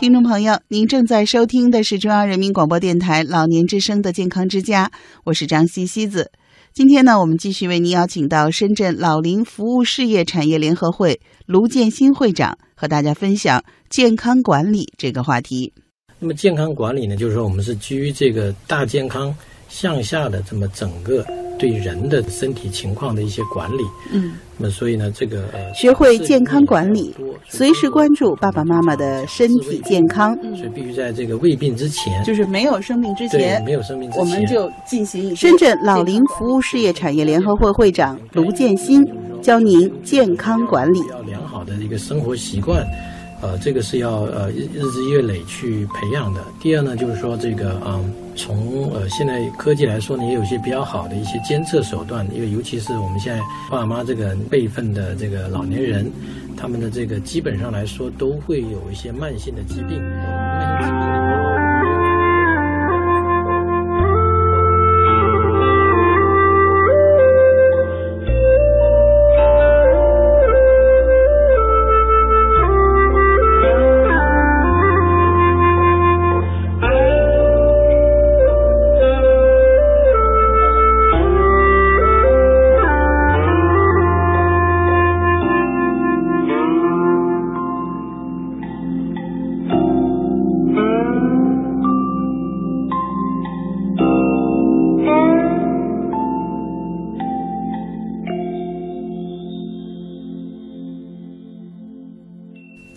听众朋友，您正在收听的是中央人民广播电台老年之声的健康之家，我是张西西子。今天呢，我们继续为您邀请到深圳老龄服务事业产业联合会卢建新会长和大家分享健康管理这个话题。那么健康管理呢，就是说我们是基于这个大健康向下的这么整个对人的身体情况的一些管理。嗯，那么所以呢，这个呃学会健康管理，随时关注爸爸妈妈的身体健康，嗯所以必须在这个未病之前，就是没有生病之前没，有生病之前，我们就进行深圳老龄服务事业产业联合会会长卢建新教您健康管理。要良好的一个生活习惯，呃，这个是要呃日日积月累去培养的。第二呢，就是说这个嗯，从呃现在科技来说呢，也有一些比较好的一些监测手段，因为尤其是我们现在爸妈这个辈分的这个老年人，他们的这个基本上来说都会有一些慢性的疾病。慢性疾病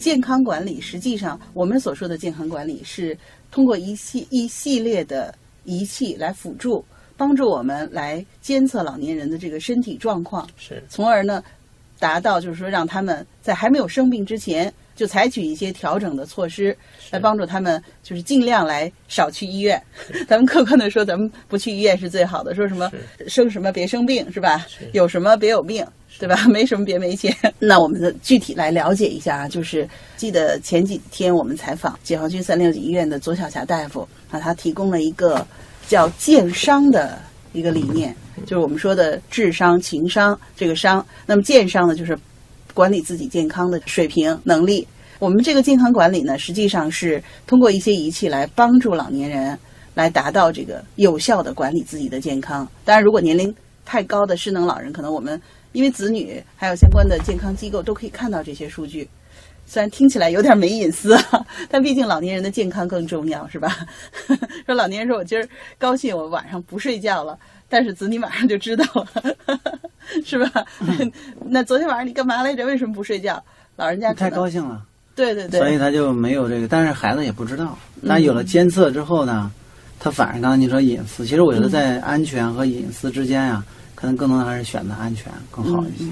健康管理实际上，我们所说的健康管理是通过一系一系列的仪器来辅助，帮助我们来监测老年人的这个身体状况，是。从而呢，达到就是说让他们在还没有生病之前就采取一些调整的措施，来帮助他们就是尽量来少去医院。咱们客观的说，咱们不去医院是最好的。说什么生什么别生病是吧？有什么别有病。对吧？没什么别没钱。那我们的具体来了解一下啊，就是记得前几天我们采访解放军三六级医院的左小霞大夫啊，他提供了一个叫健商的一个理念，就是我们说的智商、情商这个商。那么健商呢，就是管理自己健康的水平能力。我们这个健康管理呢，实际上是通过一些仪器来帮助老年人来达到这个有效的管理自己的健康。当然，如果年龄太高的失能老人，可能我们因为子女还有相关的健康机构都可以看到这些数据，虽然听起来有点没隐私，但毕竟老年人的健康更重要，是吧？说老年人说我今儿高兴，我晚上不睡觉了，但是子女马上就知道了，是吧？那昨天晚上你干嘛来着？为什么不睡觉？老人家太高兴了，对对对，所以他就没有这个，但是孩子也不知道。那有了监测之后呢，他反而刚才你说隐私，其实我觉得在安全和隐私之间呀、可能更多的还是选择安全更好一些。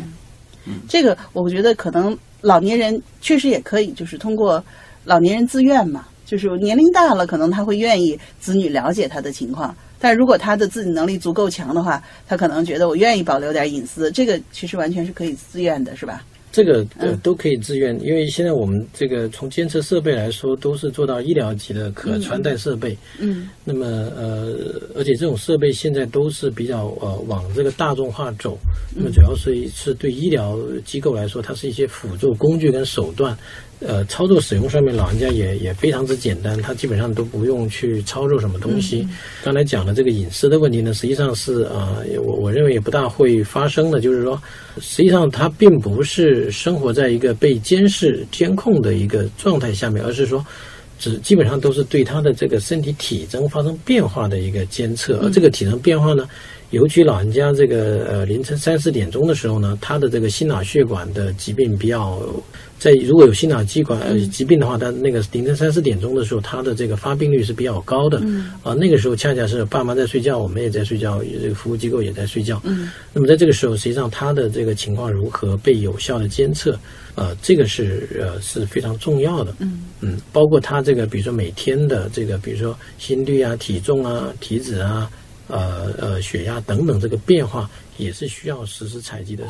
嗯这个我觉得可能老年人确实也可以，就是通过老年人自愿嘛，就是年龄大了，可能他会愿意子女了解他的情况。但如果他的自己能力足够强的话，他可能觉得我愿意保留点隐私，这个其实完全是可以自愿的，是吧？这个呃嗯都可以自愿，因为现在我们这个从监测设备来说，都是做到医疗级的可穿戴设备。嗯那么呃，而且这种设备现在都是比较呃往这个大众化走。那么主要是是对医疗机构来说，它是一些辅助工具跟手段。呃，操作使用上面，老人家也也非常之简单，他基本上都不用去操作什么东西。刚才讲的这个隐私的问题呢，实际上是呃，我我认为也不大会发生的，就是说，实际上它并不是生活在一个被监视、监控的一个状态下面，而是说。只基本上都是对他的这个身体体征发生变化的一个监测，而这个体征变化呢，尤其老人家这个呃凌晨三四点钟的时候呢，他的这个心脑血管的疾病比较，在如果有心脑疾管呃疾病的话，他那个凌晨三四点钟的时候，他的这个发病率是比较高的，啊，那个时候恰恰是爸妈在睡觉，我们也在睡觉，这个服务机构也在睡觉，嗯。那么在这个时候，实际上他的这个情况如何被有效的监测，呃，这个是呃是非常重要的。嗯。嗯，包括他这个，比如说每天的这个，比如说心率啊、体重啊、体脂啊、呃呃血压等等这个变化，也是需要实时采集的。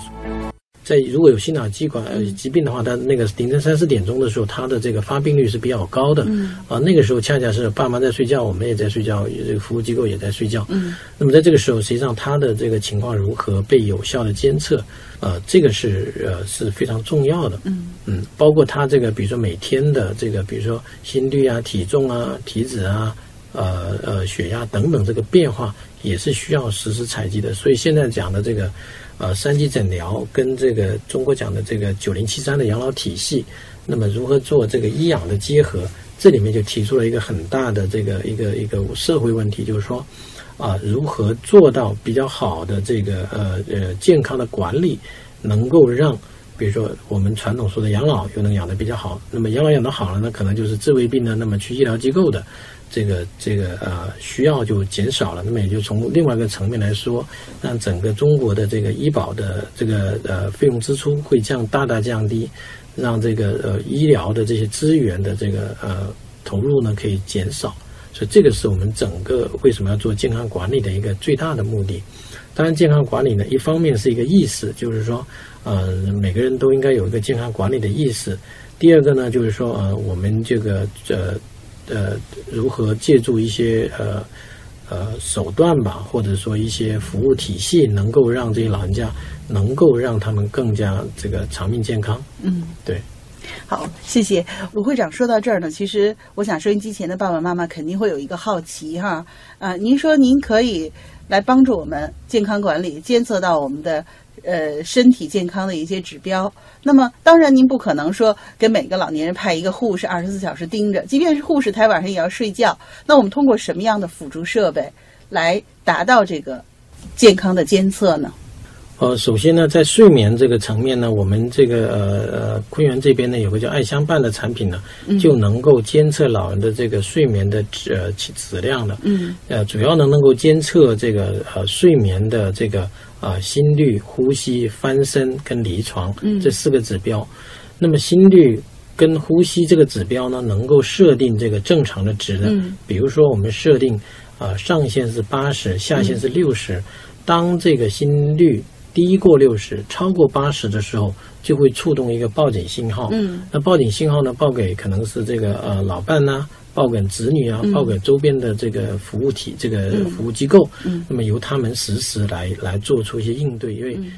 在如果有心脑疾管呃疾病的话，它那个凌晨三四点钟的时候，它的这个发病率是比较高的。嗯啊，那个时候恰恰是爸妈在睡觉，我们也在睡觉，这个服务机构也在睡觉。嗯那么在这个时候，实际上他的这个情况如何被有效的监测，呃，这个是呃是非常重要的。嗯嗯，包括他这个，比如说每天的这个，比如说心率啊、体重啊、体脂啊、呃呃血压等等这个变化，也是需要实时采集的。所以现在讲的这个呃三级诊疗跟这个中国讲的这个九零七三的养老体系，那么如何做这个医养的结合，这里面就提出了一个很大的这个一个一个社会问题，就是说。啊，如何做到比较好的这个呃呃健康的管理，能够让比如说我们传统说的养老又能养得比较好，那么养老养得好了呢，可能就是治胃病呢，那么去医疗机构的这个这个呃需要就减少了，那么也就从另外一个层面来说，让整个中国的这个医保的这个呃费用支出会降大大降低，让这个呃医疗的这些资源的这个呃投入呢可以减少。所以这个是我们整个为什么要做健康管理的一个最大的目的。当然，健康管理呢，一方面是一个意识，就是说，呃，每个人都应该有一个健康管理的意识。第二个呢，就是说，呃，我们这个呃呃，如何借助一些呃呃手段吧，或者说一些服务体系，能够让这些老人家能够让他们更加这个长命健康。嗯，对。好，谢谢卢会长。说到这儿呢，其实我想收音机前的爸爸妈妈肯定会有一个好奇哈，啊，您说您可以来帮助我们健康管理，监测到我们的呃身体健康的一些指标。那么当然您不可能说给每个老年人派一个护士二十四小时盯着，即便是护士，他晚上也要睡觉。那我们通过什么样的辅助设备来达到这个健康的监测呢？呃，首先呢，在睡眠这个层面呢，我们这个呃呃昆源这边呢有个叫爱相伴的产品呢，就能够监测老人的这个睡眠的质呃质质量的。嗯呃，主要呢能够监测这个呃睡眠的这个呃心率、呼吸、翻身跟离床嗯这四个指标。那么心率跟呼吸这个指标呢，能够设定这个正常的值的。嗯比如说我们设定啊、呃上限是八十，下限是六十、当这个心率低过六十，超过八十的时候，就会触动一个报警信号。嗯那报警信号呢，报给可能是这个呃老伴呐、报给子女啊，嗯报给周边的这个服务体、这个服务机构。嗯那么由他们实时来来做出一些应对，因为嗯